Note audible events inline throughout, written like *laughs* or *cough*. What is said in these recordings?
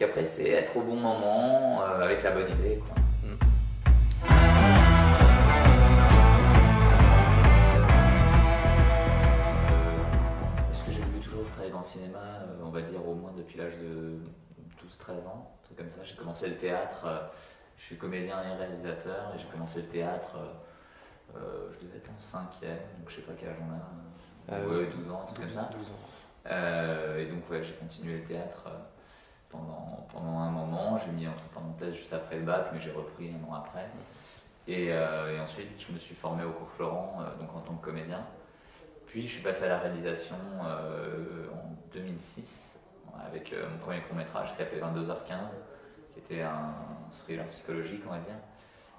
Donc après, c'est être au bon moment, euh, avec la bonne idée. Quoi. Ce que j'ai voulu toujours travailler dans le cinéma, euh, on va dire au moins depuis l'âge de 12-13 ans, un truc comme ça? J'ai commencé le théâtre, euh, je suis comédien et réalisateur, et j'ai commencé le théâtre, je devais être en cinquième, donc je sais pas quel âge on a, Euh, ouais, 12 ans, un truc 12, comme ça. 12 ans. Euh, et donc ouais, j'ai continué le théâtre euh, pendant, pendant un moment. J'ai mis entre parenthèses juste après le bac, mais j'ai repris un an après. Et, euh, ensuite, je me suis formé au cours Florent, euh, donc en tant que comédien. Puis je suis passé à la réalisation euh, en 2006 avec mon premier court métrage qui s'appelait 22h15, qui était un thriller psychologique, on va dire.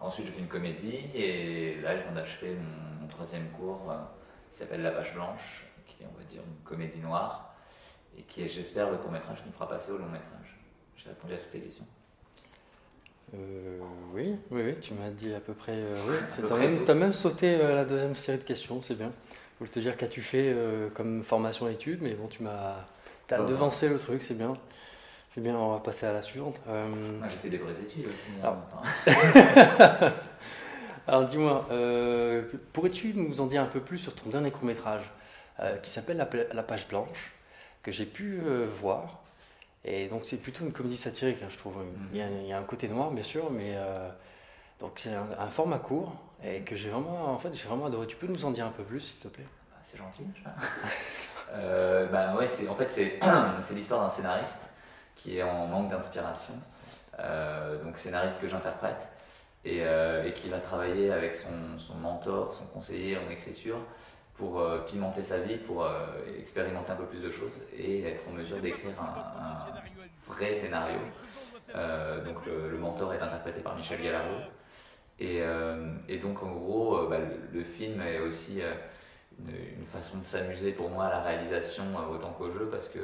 Ensuite, j'ai fait une comédie et là, je viens d'achever mon, mon troisième cours qui s'appelle La Page Blanche, qui est, on va dire, une comédie noire et qui est, j'espère, le court métrage qui me fera passer au long métrage. J'ai répondu à toutes les questions. Euh, oui, oui, oui, tu m'as dit à peu près. euh, oui, tu as même, sauté euh, la deuxième série de questions, c'est bien. Je voulais te dire qu'as-tu fait comme formation études, mais bon, tu m'as as Oh. devancé le truc, c'est bien. C'est bien, on va passer à la suivante. Moi, j'ai fait des vraies études aussi. hein, Alors. *laughs* dis-moi, pourrais-tu nous en dire un peu plus sur ton dernier court-métrage qui s'appelle La Page Blanche, que j'ai pu euh, voir Et donc c'est plutôt une comédie satirique, hein, je trouve. Il, y a, il y a un côté noir, bien sûr, mais euh, donc c'est un, un format court et que j'ai vraiment, en fait, j'ai vraiment adoré. Tu peux nous en dire un peu plus, s'il te plaît? Bah, c'est gentil. *laughs* Euh, bah ouais, c'est en fait c'est *clears throat* c'est l'histoire d'un scénariste qui est en manque d'inspiration. Euh, donc scénariste que j'interprète et, et qui va travailler avec son, son mentor, son conseiller en écriture pour euh, pimenter sa vie, pour euh, expérimenter un peu plus de choses et être en mesure d'écrire un, vrai scénario. Euh, donc le, mentor est interprété par Michel Gallardo. Et, donc en gros, bah, le, film est aussi une, façon de s'amuser pour moi à la réalisation autant qu'au jeu parce que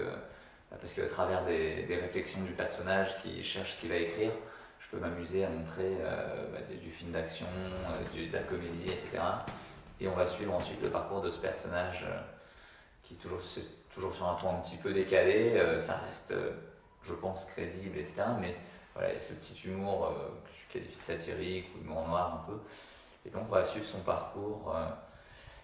parce qu'à travers des, réflexions du personnage qui cherche ce qu'il va écrire, je peux m'amuser à montrer bah, du, film d'action, de la comédie, etc. Et on va suivre ensuite le parcours de ce personnage euh, qui est toujours, toujours sur un ton un petit peu décalé. euh, ça reste, euh, je pense, crédible, etc. Mais voilà, il y a ce petit humour que je qualifie de satirique ou humour noir un peu. Et donc on va suivre son parcours.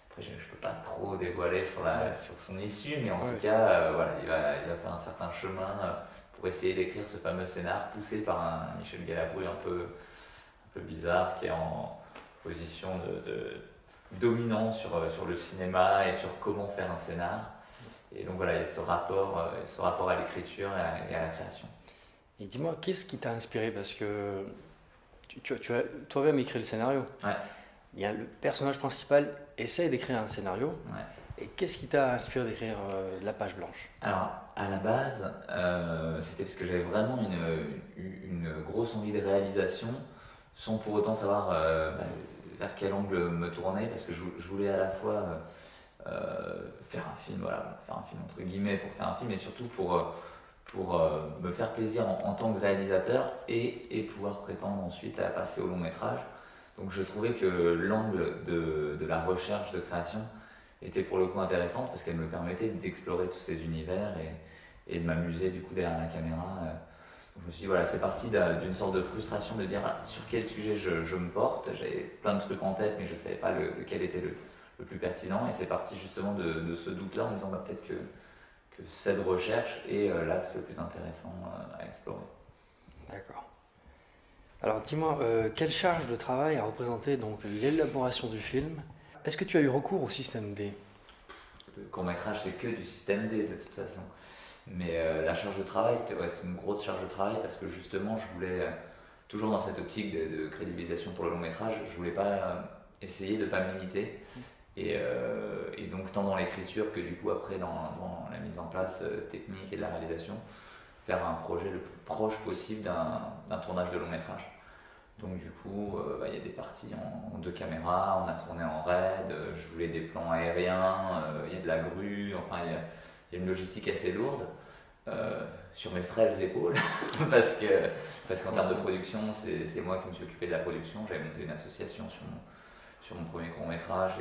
après, je ne peux pas trop dévoiler sur, la, sur son issue, mais en Ouais. tout cas, voilà, il va, il va faire un certain chemin pour essayer d'écrire ce fameux scénar poussé par un Michel Galabru un peu, un peu bizarre qui est en position de, de dominance sur, euh, sur le cinéma et sur comment faire un scénar. Et donc voilà, il y a ce rapport, euh, ce rapport à l'écriture et à- et à la création. Et dis-moi, qu'est-ce qui t'a inspiré? Parce que tu, tu as- tu as toi-même écrit le scénario. Ouais. Il y a le personnage principal essaie d'écrire un scénario. Ouais. Et qu'est-ce qui t'a inspiré d'écrire euh, La Page Blanche? Alors, à la base, euh, c'était parce que j'avais vraiment une, une grosse envie de réalisation, sans pour autant savoir euh, bah, vers quel angle me tourner, parce que je, voulais à la fois euh, euh, faire un film, voilà, faire un film entre guillemets pour faire un film, et surtout pour, euh, pour me faire plaisir en, tant que réalisateur et, et pouvoir prétendre ensuite à passer au long métrage. Donc je trouvais que l'angle de, de la recherche de création était pour le coup intéressante parce qu'elle me permettait d'explorer tous ces univers et, et de m'amuser du coup derrière la caméra. Je me suis dit, voilà, c'est parti d'un- d'une sorte de frustration de dire ah, sur quel sujet je, je me porte? J'avais plein de trucs en tête, mais je ne savais pas le- lequel était le, le plus pertinent. Et c'est parti justement de, de ce doute-là en me disant bah, peut-être que, que cette recherche est euh, l'axe le plus intéressant euh, à explorer. D'accord. Alors dis-moi, euh, quelle charge de travail a représenté donc l'élaboration du film? Est-ce que tu as eu recours au système D? Le court métrage, c'est que du système D de toute façon. Mais euh, la charge de travail, c'était ouais, une grosse charge de travail parce que justement, je voulais, euh, toujours dans cette optique de, crédibilisation pour le long métrage, je voulais pas euh, essayer de pas me limiter. Et, donc, tant dans l'écriture que du coup, après, dans, dans la mise en place technique et de la réalisation, faire un projet le plus proche possible d'un tournage de long métrage. Donc du coup, bah, il y a des parties en, deux caméras, on a tourné en raid, je voulais des plans aériens, il y a de la grue, enfin il y a, a une logistique assez lourde euh, sur mes frêles épaules, *laughs* parce que parce qu'en termes de production, c'est moi qui me suis occupé de la production, j'avais monté une association sur mon, sur mon premier court métrage,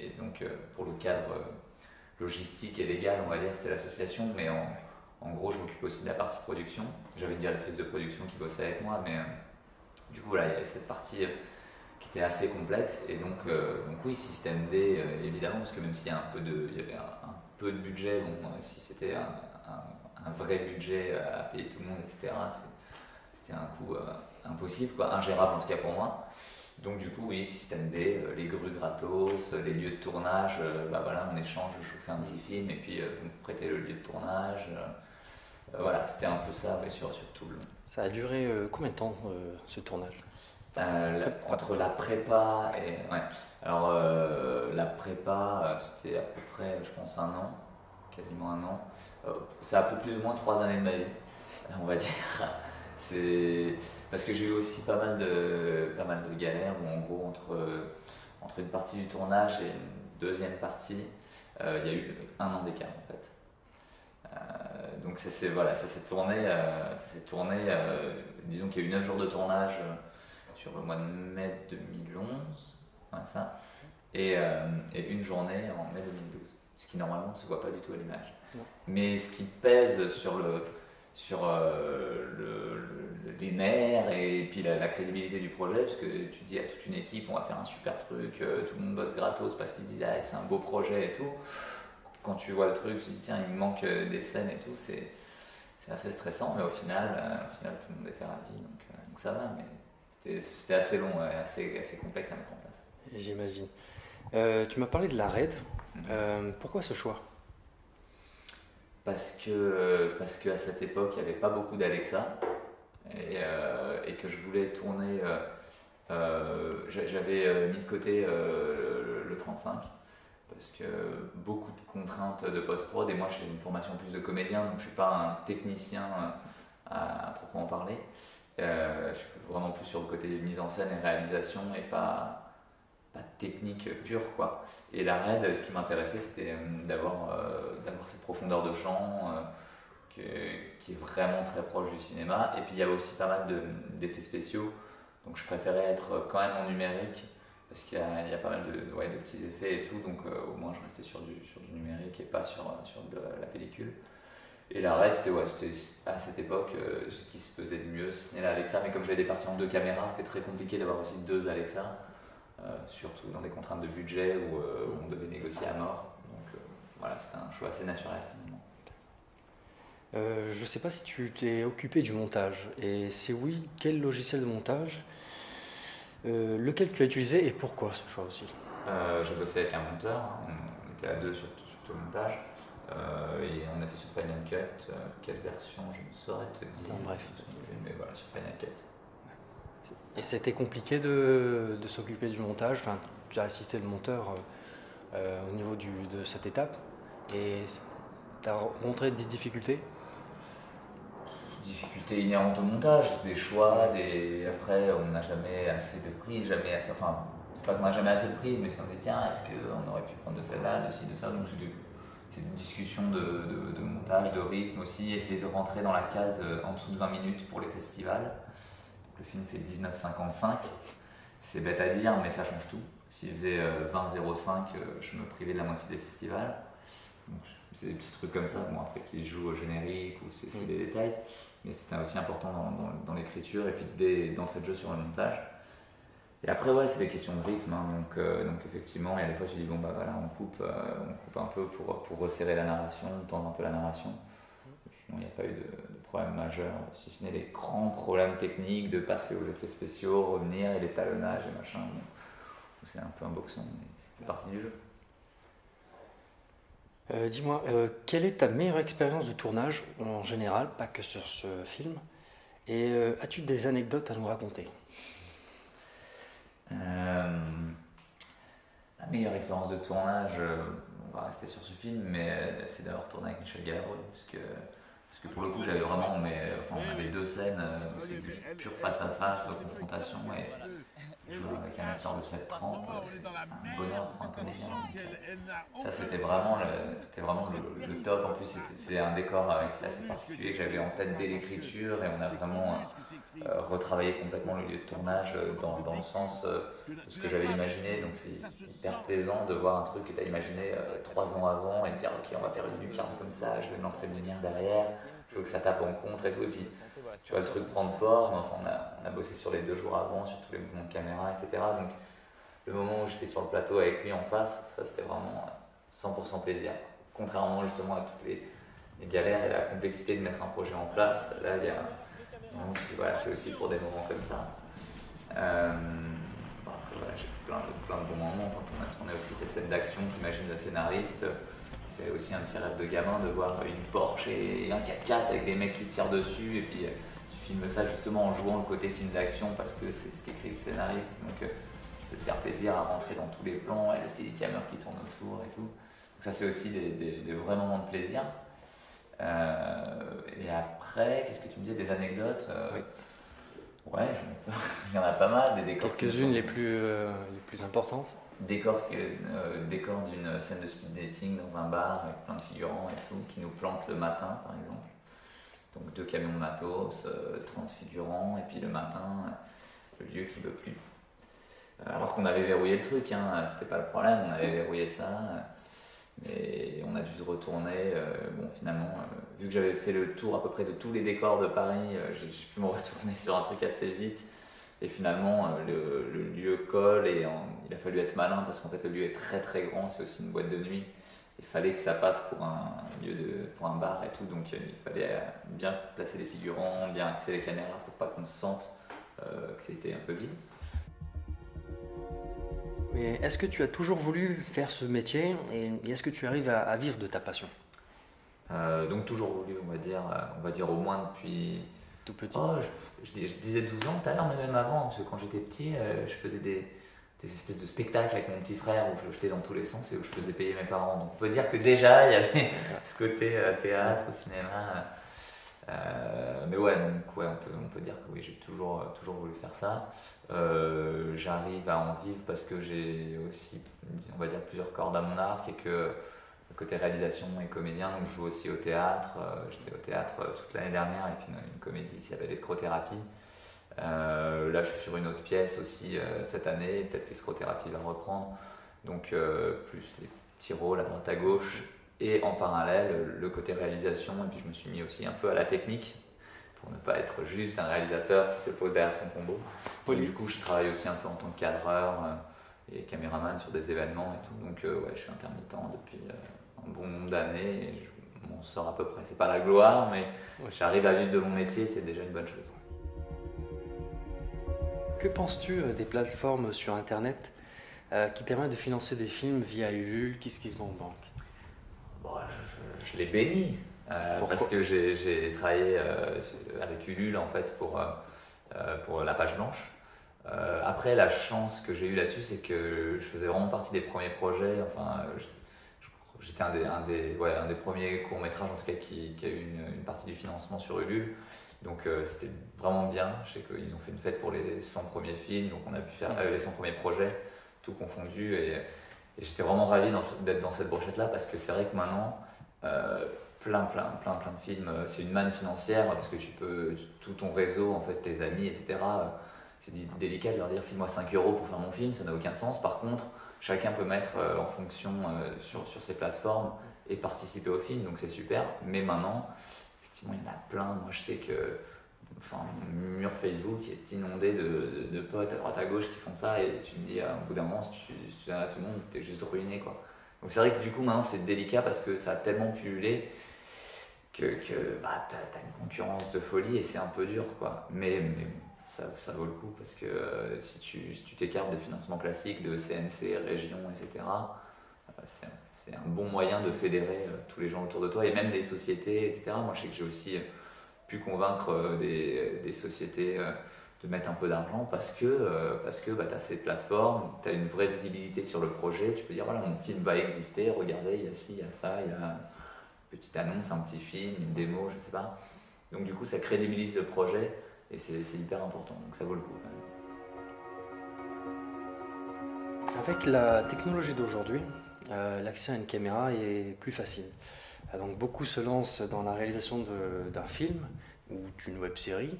et, donc euh, pour le cadre euh, logistique et légal, on va dire, c'était l'association, mais en, gros, je m'occupe aussi de la partie production. J'avais une directrice de production qui bossait avec moi, mais du coup, voilà, il y avait cette partie qui était assez complexe. Et donc, donc oui, système D, évidemment, parce que même s'il y, a un peu de, peu de budget, bon, si c'était un, un, vrai budget à payer tout le monde, etc., c'était un coût impossible, quoi, ingérable en tout cas pour moi. Donc du coup, oui, système D, euh, les grues gratos, euh, les lieux de tournage, euh, bah voilà, on échange, je vous fais un petit film et puis vous me prêtez le lieu de tournage. voilà, c'était un peu ça sur, sur tout le Ça a duré combien de temps ce tournage? Entre la prépa et... Ouais. Alors la prépa, c'était à peu près, je pense, un an, quasiment un an. ça a pris plus ou moins trois années de ma vie, *laughs* on va dire. C'est parce que j'ai eu aussi pas mal de, pas mal de galères où en gros entre, entre une partie du tournage et une deuxième partie, euh, il y a eu un an d'écart en fait. Euh, donc ça s'est voilà, ça tourné, euh, ça s'est tourné. disons qu'il y a eu 9 jours de tournage sur le mois de mai 2011, ça, et, et, une journée en mai 2012, ce qui normalement ne se voit pas du tout à l'image. Mais ce qui pèse sur le sur euh, les nerfs et puis la, crédibilité du projet, parce que tu dis à toute une équipe, on va faire un super truc, euh, tout le monde bosse gratos parce qu'ils disent ah, c'est un beau projet et tout. Quand tu vois le truc, tu dis tiens, il me manque euh, des scènes et tout, c'est assez stressant, mais au final, au final, tout le monde était ravi, donc, ça va, mais c'était assez long et assez, assez complexe à mettre en place. J'imagine. tu m'as parlé de la RAID. Mhm. pourquoi ce choix? Parce que parce qu'à cette époque il n'y avait pas beaucoup d'Alexa et, euh, et, que je voulais tourner euh, euh, j'avais mis de côté le, 35 parce que beaucoup de contraintes de post-prod et moi j'ai une formation plus de comédien donc je suis pas un technicien à, proprement parler je suis vraiment plus sur le côté mise en scène et réalisation et pas technique pure quoi. Et la raid, ce qui m'intéressait, c'était euh, d'avoir euh, d'avoir cette profondeur de champ euh, qui est vraiment très proche du cinéma. Et puis il y avait aussi pas mal d'effets spéciaux, donc je préférais être quand même en numérique parce qu'il y, y, a pas mal de, ouais, de, petits effets et tout, donc au moins je restais sur du, sur du numérique et pas sur, sur de la pellicule. Et la raid, c'était ouais, à cette époque ce qui se faisait de mieux, ce n'est l'Alexa, mais comme j'avais des parties en deux caméras, c'était très compliqué d'avoir aussi deux Alexa. Euh, surtout dans des contraintes de budget où, euh, on devait négocier à mort. Donc euh, voilà, c'était un choix assez naturel finalement. je ne sais pas si tu t'es occupé du montage. Et si oui, quel logiciel de montage Lequel tu as utilisé et pourquoi ce choix aussi? Je bossais avec un monteur, hein. on était à deux sur, tout le montage. Et on était sur Final Cut. quelle version Je ne saurais te dire. bref. Mais voilà, sur Final Cut. Et c'était compliqué de, de s'occuper du montage. Enfin, tu as assisté le monteur euh, euh, au niveau du, de cette étape. Et tu as rencontré des difficultés? Difficultés inhérentes au montage, des choix, des... après on n'a jamais assez de prises, jamais assez... Enfin, c'est pas qu'on n'a jamais assez de prises, mais si on dit tiens, est-ce qu'on aurait pu prendre de celle-là, de ci, de ça, donc c'est des discussions de, de, de, montage, de rythme aussi, essayer de rentrer dans la case euh, en dessous de 20 minutes pour les festivals. Le film fait 19,55. C'est bête à dire, mais ça change tout. S'il faisait 20,05, euh, euh, je me privais de la moitié des festivals. C'est des petits trucs comme ça, bon, après qui jouent au générique, ou c'est mm. des détails, mais c'était aussi important dans, l'écriture et puis d'entrée de jeu sur le montage. Et après, ouais, c'est des questions de rythme, hein, donc, euh, donc effectivement, il y a des fois tu dis, bon bah voilà, on coupe, on coupe un peu pour, pour resserrer la narration, tendre un peu la narration. Il n'y a pas eu de, problème majeur, si ce n'est les grands problèmes techniques de passer aux effets spéciaux, revenir et l'étalonnage et machin. C'est un peu un boxon, mais c'est partie du jeu. Euh, dis-moi, euh, quelle est ta meilleure expérience de tournage en général, pas que sur ce film? Et euh, as-tu des anecdotes à nous raconter? La meilleure expérience de tournage, on va rester sur ce film, mais c'est d'avoir tourné avec Michel Galabru, parce que pour le coup, j'avais vraiment, mais, enfin, on avait deux scènes, euh, c'est pure face à face, confrontation, et jouer avec un acteur de 7-30, c'est un bonheur comédien. ça, c'était vraiment, le, c'était vraiment le, top. En plus, c'est un décor avec assez particulier que j'avais en tête dès l'écriture, et on a vraiment euh, retravaillé complètement le lieu de tournage euh, dans, dans le sens de ce que j'avais imaginé. Donc, c'est hyper plaisant de voir un truc que tu as imaginé trois ans avant et de dire, ok, on va faire une lucarne comme ça, je vais m'entretenir derrière il faut que ça tape en contre et tout. Et puis, tu vois le truc prendre forme. Enfin, on a, on a bossé sur les deux jours avant, sur tous les mouvements de caméra, etc. Donc, le moment où j'étais sur le plateau avec lui en face, ça c'était vraiment 100% plaisir. Contrairement justement à toutes les, galères et la complexité de mettre un projet en place, là il y a voilà, c'est aussi pour des moments comme ça. Euh, voilà, j'ai plein de, plein de bons moments quand on a tourné aussi cette scène d'action qu'imagine le scénariste. C'est aussi un petit rêve de gamin de voir une Porsche et un 4x4 avec des mecs qui tirent dessus et puis euh, filmes ça justement en jouant le côté film d'action parce que c'est ce qu'écrit le scénariste. Donc, euh, te faire plaisir à rentrer dans tous les plans et le steadicammer qui tourne autour et tout. Donc ça c'est aussi des, des, vrais moments de plaisir. Euh, et après, qu'est-ce que tu me disais Des anecdotes euh, oui. Ouais, *laughs* il y en a pas mal, des décors. Quelques-unes les, plus, euh, les plus importantes Décor, décor d'une scène de speed dating dans un bar avec plein de figurants et tout, qui nous plantent le matin par exemple. Donc deux camions de matos, 30 figurants, et puis le matin, le lieu qui veut plus. Alors qu'on avait verrouillé le truc, hein, c'était pas le problème, on avait verrouillé ça. Mais on a dû se retourner. Euh, bon, finalement, euh, vu que j'avais fait le tour à peu près de tous les décors de Paris, euh, j'ai pu me *laughs* retourner sur un truc assez vite. Et finalement, le, lieu colle et il a fallu être malin parce qu'en fait, le lieu est très très grand, c'est aussi une boîte de nuit. Il fallait que ça passe pour un lieu de, pour un bar et tout, donc il fallait bien placer les figurants, bien axer les caméras pour pas qu'on se sente que c'était un peu vide. Mais est-ce que tu as toujours voulu faire ce métier et est-ce que tu arrives à, vivre de ta passion? Euh, Donc toujours voulu, on va dire, euh, on va dire au moins depuis tout petit. Oh, je, disais 12 ans tout à l'heure, mais même avant, parce que quand j'étais petit, euh, je faisais des, espèces de spectacles avec mon petit frère où je jetais dans tous les sens et où je faisais payer mes parents. Donc on peut dire que déjà il y avait *laughs* ce côté théâtre, au cinéma. Euh, mais ouais, donc ouais, on peut, on peut dire que oui, j'ai toujours, toujours voulu faire ça. Euh, j'arrive à en vivre parce que j'ai aussi, on va dire, plusieurs cordes à mon arc et que côté réalisation et comédien, donc je joue aussi au théâtre. Euh, j'étais au théâtre toute l'année dernière avec une, une comédie qui s'appelle Escrothérapie. Là, je suis sur une autre pièce aussi cette année. Peut-être qu'Escrothérapie va reprendre. Donc, plus les petits rôles à droite à gauche et en parallèle le côté réalisation et puis je me suis mis aussi un peu à la technique pour ne pas être juste un réalisateur qui se pose derrière son combo. Et du coup je travaille aussi un peu en tant que cadreur euh, et caméraman sur des événements et tout donc euh, ouais je suis intermittent depuis euh, un bon nombre d'années et je m'en sors à peu près. C'est pas la gloire mais j'arrive à vivre de mon métier c'est déjà une bonne chose. Que penses-tu des plateformes sur internet qui permettent de financer des films via Ulule, KissKissBankBank je, l'ai béni. Euh, parce que j'ai travaillé euh, avec Ulule en fait pour, euh, pour la page blanche. après, la chance que j'ai eue là-dessus, c'est que je faisais vraiment partie des premiers projets. Enfin, j'étais un des, un, des, ouais, un des premiers courts-métrages en tout cas qui, qui a eu une, une, partie du financement sur Ulule. Donc c'était vraiment bien. Je sais qu'ils ont fait une fête pour les 100 premiers films, donc on a pu faire les 100 premiers projets, tout confondu. Et, et j'étais vraiment ravi d'être dans cette brochette-là parce que c'est vrai que maintenant, euh, plein, plein, plein, plein de films, euh, c'est une manne financière parce que tu peux, tout ton réseau, en fait, tes amis, etc. Euh, c'est délicat de leur dire file-moi 5 euros pour faire mon film, ça n'a aucun sens. Par contre, chacun peut mettre en fonction sur, sur ces plateformes et participer au film, donc c'est super. Mais maintenant, effectivement, il y en a plein. Moi, je sais que enfin, mon mur Facebook est inondé de, de, potes à droite à gauche qui font ça et tu me dis, à un bout d'un moment, si tu, si donnes à tout le monde, tu es juste ruiné. Quoi. Donc c'est vrai que du coup, maintenant, c'est délicat parce que ça a tellement pullulé que, que bah, tu as, une concurrence de folie et c'est un peu dur. Quoi. Mais, ça, ça, vaut le coup parce que euh, si tu t'écartes si des financements classiques de CNC, région, etc., bon moyen de fédérer euh, tous les gens autour de toi et même les sociétés, etc. Moi, je sais que j'ai aussi pu convaincre euh, des, des sociétés euh, de mettre un peu d'argent parce que, euh, que bah, tu as ces plateformes, tu as une vraie visibilité sur le projet, tu peux dire voilà, mon film va exister, regardez, il y a ci, il y a ça, il y a une petite annonce, un petit film, une démo, je sais pas. Donc du coup, ça crédibilise le projet et c'est hyper important, donc ça vaut le coup. Avec la technologie d'aujourd'hui, l'accès à une caméra est plus facile. Ah, donc beaucoup se lancent dans la réalisation d'un film ou d'une web série.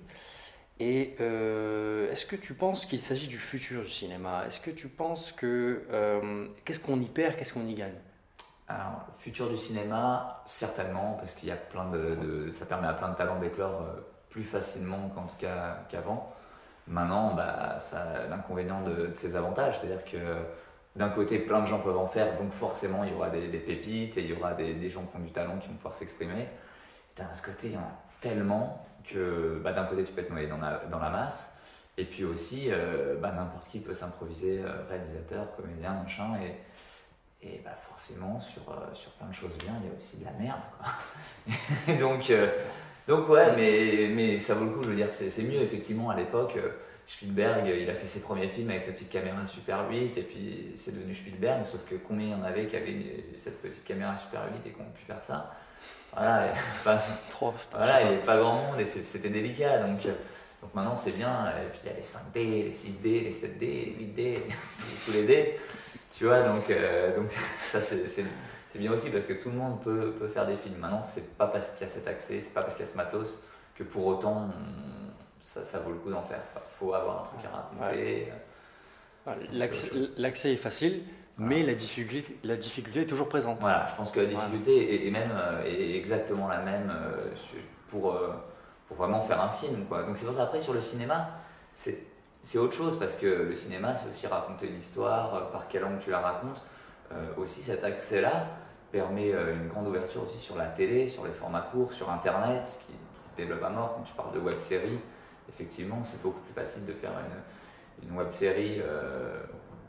Et euh, est-ce que tu penses qu'il s'agit du futur du cinéma? Est-ce que tu penses que euh, qu'est-ce qu'on y perd, qu'est-ce qu'on y gagne? Alors, futur du cinéma, certainement, parce qu'il y a plein de, ça permet à plein de talents d'éclore euh, plus facilement qu'en tout cas qu'avant. Maintenant, bah, ça a l'inconvénient de, ses avantages, c'est-à-dire que d'un côté, plein de gens peuvent en faire, donc forcément, il y aura des, pépites et il y aura des, gens qui ont du talent qui vont pouvoir s'exprimer. D'un autre côté, il y en a tellement que bah, d'un côté, tu peux être noyé dans la, masse, et puis aussi, euh, bah, n'importe qui peut s'improviser euh, réalisateur, comédien, machin, et, bah, forcément, sur, euh, sur plein de choses bien, il y a aussi de la merde. *laughs* Donc, donc, ouais, mais, mais ça vaut le coup, je veux dire, c'est mieux, effectivement, à l'époque. Spielberg, il a fait ses premiers films avec sa petite caméra Super 8 et puis c'est devenu Spielberg, sauf que combien il y en avait qui avaient cette petite caméra Super 8 et qui ont pu faire ça Voilà, *laughs* pas, Trop, voilà il n'y avait pas grand monde et c'était délicat. Donc, donc maintenant c'est bien, et puis il y a les 5D, les 6D, les 7D, les 8D, *laughs* tous les D, tu vois, donc, euh, donc *laughs* ça c'est bien aussi parce que tout le monde peut, peut faire des films. Maintenant c'est pas parce qu'il y a cet accès, c'est pas parce qu'il y a ce matos que pour autant ça, ça vaut le coup d'en faire. Il faut avoir un truc à raconter. L'accès est facile, mais la difficulté, la difficulté est toujours présente. Voilà, je pense que la difficulté est, même euh, est exactement la même euh, pour pour vraiment faire un film. Quoi. Donc c'est pour ça, après, sur le cinéma, c'est autre chose, parce que le cinéma, c'est aussi raconter une histoire, euh, par quel angle tu la racontes. Euh, aussi, cet accès-là permet euh, une grande ouverture aussi sur la télé, sur les formats courts, sur Internet, qui, se développe à mort. Quand tu parles de web-série, effectivement, c'est beaucoup plus facile de faire une, une web-série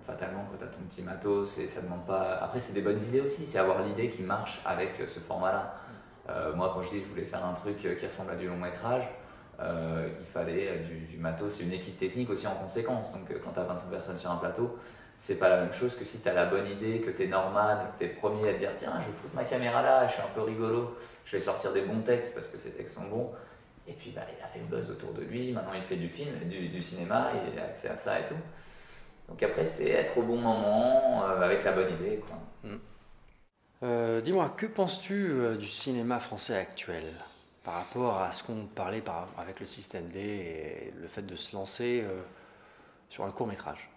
fatalement quand tu as ton petit matos et ça demande pas. Après, c'est des bonnes idées aussi, c'est avoir l'idée qui marche avec ce format-là. Euh, moi, quand je dis que je voulais faire un truc qui ressemble à du long métrage, euh, il fallait du, matos, c'est une équipe technique aussi en conséquence. Donc, euh, quand tu as 25 personnes sur un plateau, c'est pas la même chose que si tu as la bonne idée, que tu es normal, que tu es premier à dire tiens, je vais foutre ma caméra là, je suis un peu rigolo, je vais sortir des bons textes parce que ces textes sont bons. Et puis bah, il a fait le buzz autour de lui, maintenant il fait du film, du, cinéma, il a accès à ça et tout. Donc après, c'est être au bon moment, avec la bonne idée. Quoi. Mm. Euh, dis-moi, que penses-tu euh, du cinéma français actuel par rapport à ce qu'on parlait avec le système D et le fait de se lancer euh, sur un court métrage?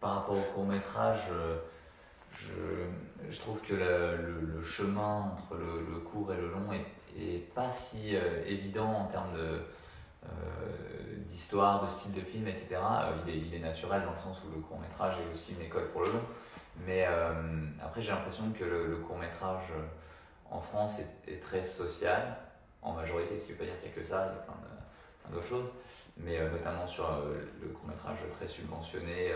Par rapport au court métrage, je, trouve que le, chemin entre le, court et le long est, pas si évident en termes d'histoire, de style de film, etc. Il est, il, est, naturel dans le sens où le court métrage est aussi une école pour le long. Mais euh, après, j'ai l'impression que le, court métrage euh, en France est, très social, en majorité, ce qui ne veut pas dire qu'il n'y a que ça, il y a plein d'autres choses, mais euh, notamment sur le court métrage très subventionné,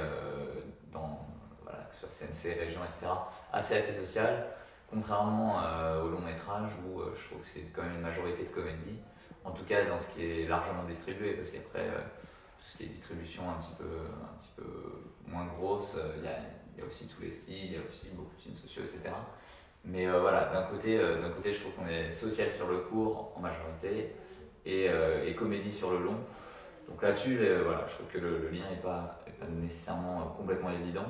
dans, voilà, que ce soit CNC, région, etc., assez assez social, contrairement au long métrage où je trouve que c'est quand même une majorité de comédie, en tout cas dans ce qui est largement distribué, parce qu'après, tout ce qui est distribution un petit peu, un petit peu moins grosse, il y y a aussi tous les styles, il y a aussi beaucoup de films sociaux, etc. Mais euh, voilà, d'un côté, euh, côté, je trouve qu'on est social sur le court en majorité et, euh, et comédie sur le long. Donc là-dessus, voilà, je trouve que le, lien n'est pas, nécessairement complètement évident.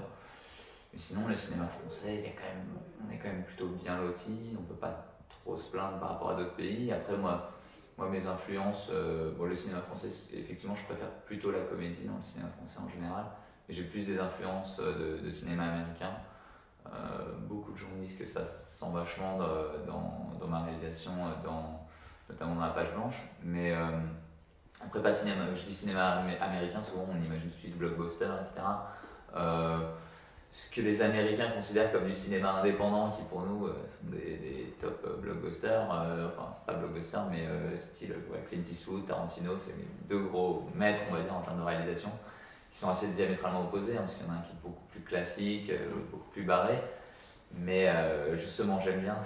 Mais sinon, le cinéma français, il y a quand même, on est quand même plutôt bien loti, on ne peut pas trop se plaindre par rapport à d'autres pays. Après, moi, moi mes influences, bon, le cinéma français, effectivement, je préfère plutôt la comédie dans le cinéma français en général j'ai plus des influences euh, de, cinéma américain. Euh, beaucoup de gens disent que ça sent vachement dans, ma réalisation, euh, dans, notamment dans la page blanche. Mais après, pas cinéma, je dis cinéma américain, souvent on imagine tout de suite blockbuster, etc. ce que les Américains considèrent comme du cinéma indépendant, qui pour nous sont des, des top blockbusters, enfin c'est pas blockbuster, mais style Clint Eastwood, Tarantino, c'est deux gros maîtres, on va dire, en termes de réalisation qui sont assez diamétralement opposés, hein, parce qu'il y en a un qui est beaucoup plus classique, euh, beaucoup plus barré. Mais euh, justement, j'aime bien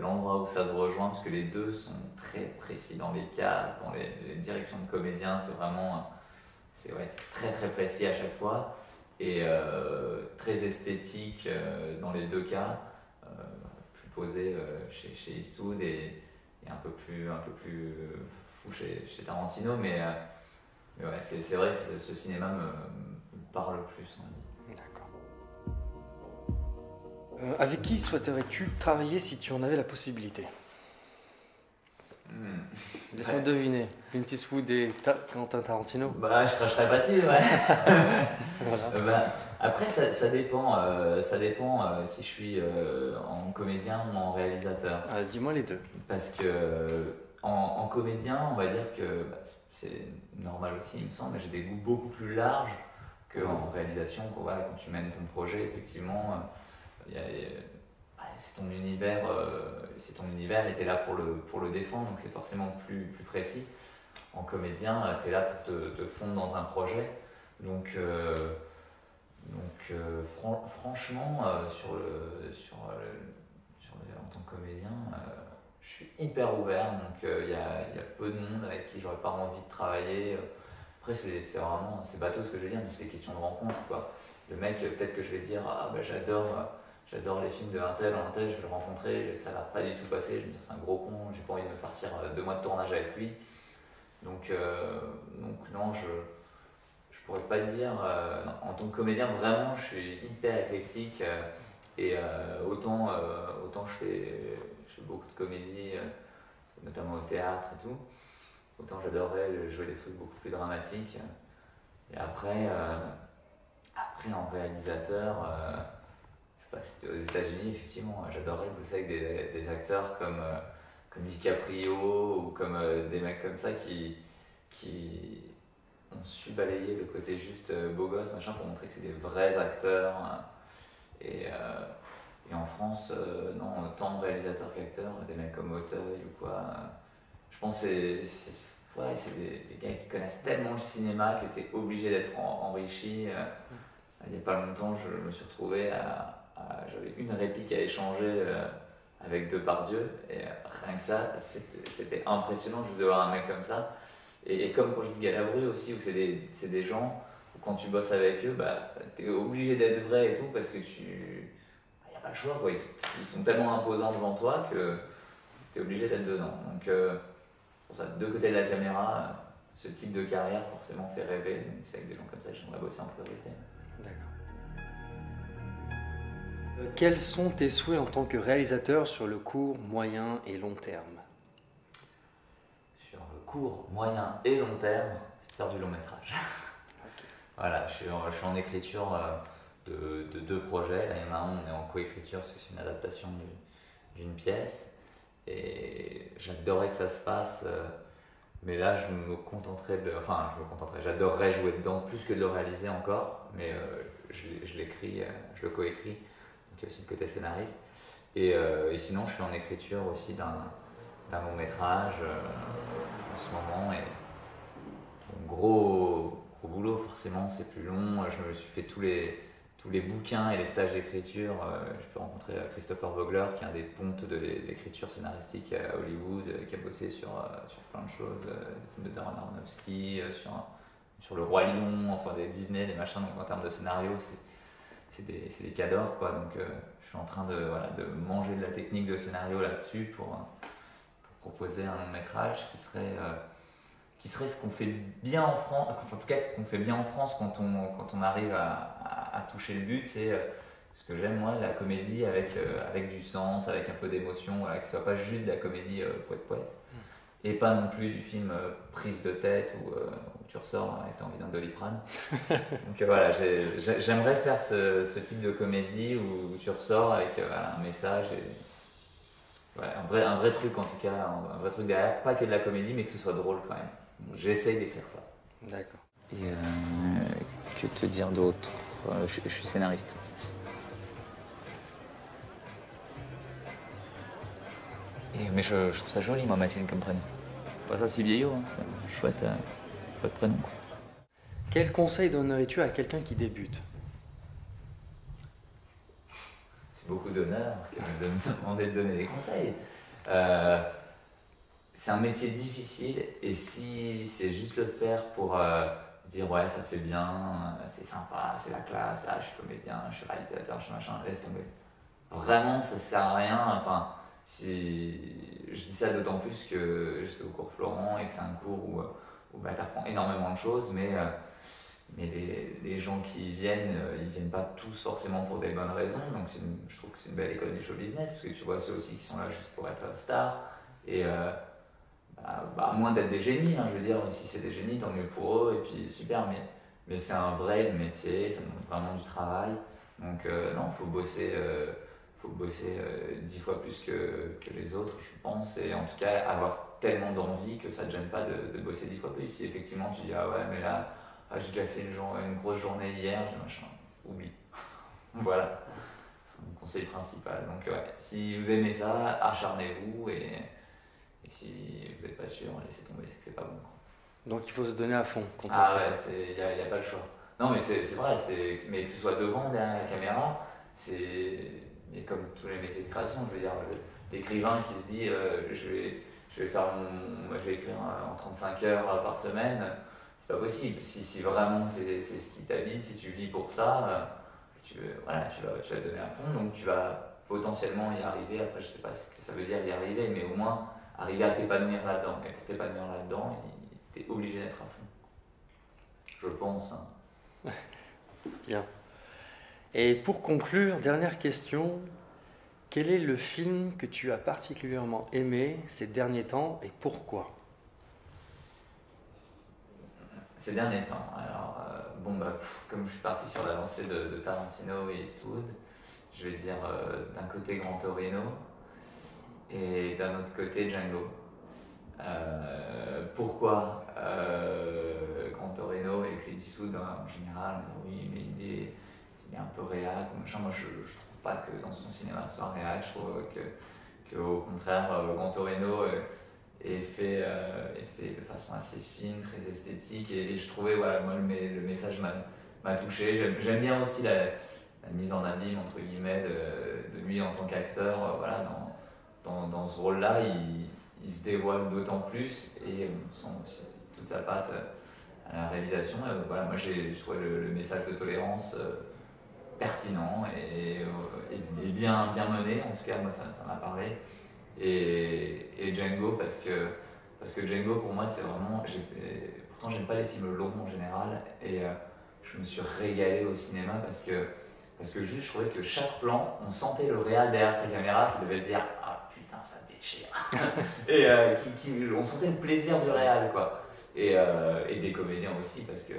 l'endroit où ça se rejoint, parce que les deux sont très précis dans les cas, dans les, directions de comédiens, c'est vraiment c'est ouais, très très précis à chaque fois, et euh, très esthétique dans les deux cas, plus posé chez, chez Eastwood et, un peu plus, un peu plus fou chez, chez Tarantino, mais ouais, c'est vrai que ce, cinéma me, parle plus, D'accord. Euh, avec qui souhaiterais-tu travailler si tu en avais la possibilité? Hmm. Laisse-moi deviner. Clint Eastwood et Ta- Quentin Tarantino. Bah, je cracherai pas dessus, ouais. *laughs* Euh, bah, après, ça, ça dépend, euh, ça dépend euh, si je suis euh, en comédien ou en réalisateur. Euh, Dis-moi les deux. Parce que euh, en, en comédien, on va dire que bah, c'est normal aussi, il me semble, mais j'ai des goûts beaucoup plus larges qu'en réalisation. Quand, voilà, quand tu mènes ton projet, effectivement, euh, il y a- il y a- ouais, c'est ton univers, euh, c'est ton univers et tu es là pour le, pour le défendre, donc c'est forcément plus, plus précis. En comédien, tu es là pour te, te fondre dans un projet. Donc, euh, donc euh, fran- franchement, euh, sur le, sur, sur en tant que comédien, euh, je suis hyper ouvert, donc euh, il y, a, y a peu de monde avec qui j'aurais pas envie de travailler. Après, c'est vraiment, c'est bateau ce que je veux dire, mais c'est des questions de rencontre. Quoi. Le mec, euh, peut-être que je vais dire, ah bah j'adore, euh, j'adore les films de un tel, un tel, je vais le rencontrer, ça va pas du tout passer, je vais me dire c'est un gros con, j'ai pas envie de me farcir euh, deux mois de tournage avec lui. Donc, euh, donc non, je, je pourrais pas dire, euh, en tant que comédien, vraiment, je suis hyper éclectique. et autant, autant je fais, je fais beaucoup de comédies, notamment au théâtre et tout, autant j'adorerais jouer des trucs beaucoup plus dramatiques. Et après, après en réalisateur, c'était aux États-Unis, effectivement, j'adorerais bosser avec des, des acteurs comme, euh, comme DiCaprio ou comme euh, des mecs comme ça qui, qui ont su balayer le côté juste euh, beau gosse, machin, pour montrer que c'est des vrais acteurs. hein. Et, euh, et en France, non, tant de réalisateurs qu'acteurs, des mecs comme Auteuil ou quoi. je pense que c'est, ouais, c'est des, des gars qui connaissent tellement le cinéma que tu es obligé d'être en- enrichi. euh. Il n'y a pas longtemps, je me suis retrouvé à. À- j'avais une réplique à échanger euh, avec Depardieu, et euh, rien que ça, c'était, impressionnant juste de voir un mec comme ça. Et, comme quand je dis Galabru aussi, où c'est des, des gens où quand tu bosses avec eux, bah, tu es obligé d'être vrai et tout parce que tu. Il n'y a pas le choix. Ils, sont- tellement imposants devant toi que tu es obligé d'être dedans. Donc, euh, pour ça, de côtés de la caméra, ce type de carrière forcément fait rêver. C'est avec des gens comme ça que j'aimerais bosser en priorité. D'accord. Euh, Quels sont tes souhaits en tant que réalisateur sur le court, moyen et long terme Sur le court, moyen et long terme, c'est faire du long métrage. *laughs* Voilà, je suis en, je suis en écriture euh, de, de deux projets. Là, il y en a un, on est en coécriture parce que c'est une adaptation du- d'une pièce. Et j'adorerais que ça se fasse, euh, mais là, je me contenterais de. Enfin, je me contenterais, j'adorerais jouer dedans plus que de le réaliser encore, mais euh, je, je l'écris, je le coécris, aussi le côté scénariste. Et, euh, et sinon, je suis en écriture aussi d'un long métrage euh, en ce moment. Et gros, gros boulot, forcément, c'est plus long. Je me suis fait tous les, tous les bouquins et les stages d'écriture. Euh, J'ai pu rencontrer Christopher Vogler, qui est un des pontes de l'é- l'écriture scénaristique à Hollywood, qui a bossé sur, sur plein de choses, des films de Darren Aronofsky, sur, sur Le Roi Lion, enfin des Disney, des machins. Donc en termes de scénario, c'est des, des cadors quoi. Donc euh, je suis en train de, manger de la technique de scénario là-dessus pour, euh, proposer un long métrage qui serait euh, qui serait ce qu'on fait bien en France en tout cas qu'on fait bien en France quand on, arrive à, toucher le but c'est ce que j'aime moi la comédie avec, du sens avec un peu d'émotion voilà, que ce soit pas juste de la comédie euh, poète poète et pas non plus du film euh, prise de tête où, euh, où tu ressors et t'as envie d'un doliprane *laughs* donc euh, voilà, j'ai- j'ai- j'aimerais faire ce, ce type de comédie où, où tu ressors avec euh, voilà, un message et un, vrai, un vrai truc en tout cas, un, un vrai truc derrière, pas que de la comédie mais que ce soit drôle quand même. J'essaye d'écrire ça. D'accord. Et euh, que te dire d'autre? Je, je suis scénariste. Et, mais je, je trouve ça joli moi Mathilde comme prénom. Pas ça si vieillot, hein, c'est un chouette, euh, chouette prénom. quoi. Quel conseil donnerais-tu à quelqu'un qui débute? C'est beaucoup d'honneur de me demander de donner des conseils. Euh, c'est un métier difficile et si c'est juste le faire pour euh, dire ouais ça fait bien, c'est sympa, c'est la classe, ah, je suis comédien, je suis réalisateur, je suis machin, laisse tomber. Vraiment ça sert à rien. Enfin, si je dis ça d'autant plus que j'étais au cours Florent et que c'est un cours où, où bah, tu apprends énormément de choses, mais euh, mais les, les gens qui viennent, euh, ils viennent pas tous forcément pour des bonnes raisons. Donc une- je trouve que c'est une belle école du show business, parce que tu vois ceux aussi qui sont là juste pour être stars. Et euh, bah, bah, moins d'être des génies, hein, je veux dire, si c'est des génies, tant mieux pour eux, et puis super, mais, mais c'est un vrai métier, ça demande vraiment du travail. Donc non, il faut bosser faut bosser dix fois plus que, que, les autres, je pense, et en tout cas avoir tellement d'envie que ça ne te gêne pas de, de, bosser dix fois plus. Si effectivement tu dis ah ouais mais là ah, j'ai déjà fait une, une, grosse journée hier, machin, oublie. *laughs* voilà, c'est mon conseil principal. Donc ouais, si vous aimez ça, acharnez-vous et, et, si vous n'êtes pas sûr, laissez tomber, c'est que c'est pas bon. Donc il faut se donner à fond quand ah ouais, il n'y a, a, pas le choix. Non mais c'est vrai, mais que ce soit devant, derrière la caméra, c'est comme tous les métiers de création, je veux dire, l'écrivain qui se dit euh, je, vais, je, vais faire je vais écrire en 35 heures par semaine, c'est pas possible. Si, si vraiment c'est ce qui t'habite, si tu vis pour ça, euh, tu, vas, tu vas donner à fond, donc tu vas potentiellement y arriver. Après, je sais pas ce que ça veut dire y arriver, mais au moins arriver à t'épanouir là-dedans. Et pour t'épanouir là-dedans, tu es obligé d'être à fond. Je pense. Hein. *laughs* Bien. Et pour conclure, dernière question. Quel est le film que tu as particulièrement aimé ces derniers temps et pourquoi? Ces derniers temps, alors, euh, bon, bah, comme je suis parti sur l'avancée de, Tarantino et Eastwood, je vais dire euh, d'un côté Grand Torino et d'un autre côté Django. Euh, pourquoi? Grand Torino et Clint Eastwood en général Oui, mais il est un peu réac. Moi, je, je trouve pas que dans son cinéma soit réac. Je trouve que, que au contraire, euh, Grand Torino euh, est fait, euh, est fait de façon assez fine, très esthétique. Et, je trouvais, voilà, moi, le, message m'a touché. J'aime bien aussi la, mise en abîme, entre guillemets, de, lui en tant qu'acteur. voilà, dans, dans, ce rôle-là, il, il, se dévoile d'autant plus et on sent toute sa patte à la réalisation. voilà, moi, j'ai trouvé le, le, message de tolérance pertinent et, et, bien, bien mené. En tout cas, moi, ça m'a parlé. Et, Django, parce que, parce que Django, pour moi, c'est vraiment. Pourtant, j'aime pas les films longs en général. Et euh, je me suis régalé au cinéma parce que, parce que juste, je trouvais que chaque plan, on sentait le réal derrière sa caméra qui devait se dire Ah putain, ça déchire. *laughs* et euh, qui, on sentait le plaisir du réal, quoi. Et, euh, et des comédiens aussi, parce que.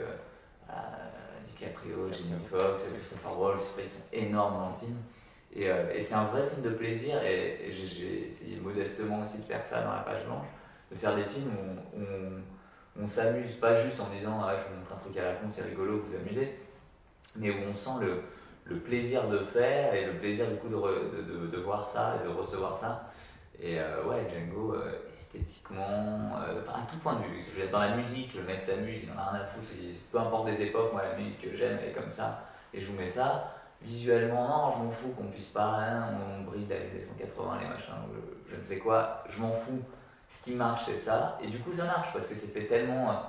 DiCaprio, Jamie Foxx, Christopher Waltz, ils sont énormes dans le film. Et, c'est un vrai film de plaisir et, j'ai essayé modestement aussi de faire ça dans la page blanche, de faire des films où on, s'amuse, pas juste en disant ah, je vous montre un truc à la con, c'est rigolo, vous amusez, mais où on sent le, le, plaisir de faire et le plaisir du coup de, de, de, voir ça et de recevoir ça. Et euh, ouais, Django, euh, esthétiquement, euh, à tout point de vue. Dans la musique, le mec s'amuse, il en a rien à foutre. peu importe des époques, moi, la musique que j'aime, elle est comme ça. Et je vous mets ça. Visuellement, non, je m'en fous qu'on puisse pas, hein, on, brise les 180, les machins, je, ne sais quoi, je m'en fous. Ce qui marche, c'est ça. Et du coup, ça marche parce que c'est fait tellement,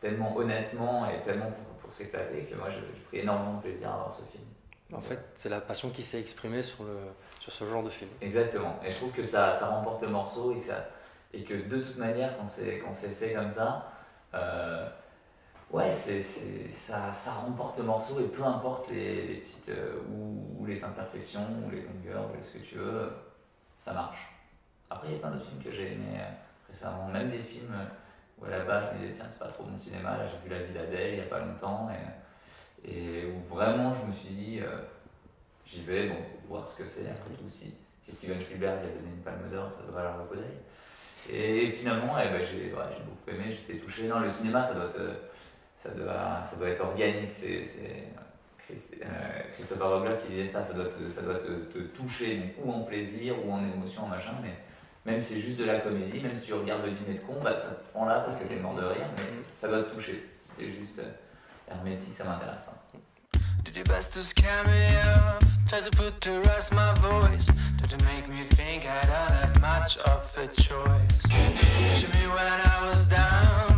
tellement honnêtement et tellement pour, pour s'éclater que moi, j'ai pris énormément de plaisir à voir ce film. En fait, c'est la passion qui s'est exprimée sur, sur ce genre de film. Exactement. Et je trouve que ça, ça remporte le morceau et, que de toute manière, quand c'est, fait comme ça, euh, ouais, c'est, ça, ça remporte le morceau et peu importe les, les petites. Euh, ou, les imperfections, ou les longueurs, ou ce que tu veux, ça marche. Après, il y a plein d'autres films que j'ai aimés euh, récemment, même des films où à la base je me disais, tiens, c'est pas trop mon cinéma. Là, j'ai vu La vie d'Adèle il y a pas longtemps. Et, et où vraiment je me suis dit, euh, j'y vais, bon, voir ce que c'est, après tout, si, si Steven Spielberg a donné une palme d'or, ça doit valoir le coup d'œil. Et finalement, eh ben, j'ai beaucoup aimé, j'étais touché. Non, le cinéma, ça doit, ça doit, ça doit être organique. C'est euh, Christopher Vogler qui disait ça, ça doit, te, ça doit te, toucher, ou en plaisir, ou en émotion, en machin, mais même si c'est juste de la comédie, même si tu regardes le dîner de con, bah, ça te prend là parce que t'es mort de rire, mais ça doit te toucher. C'était juste euh, hermétique, ça m'intéresse. Did your best to scare me off Try to put to rest my voice. Try to make me think I don't have much of a choice. Pushing me when I was down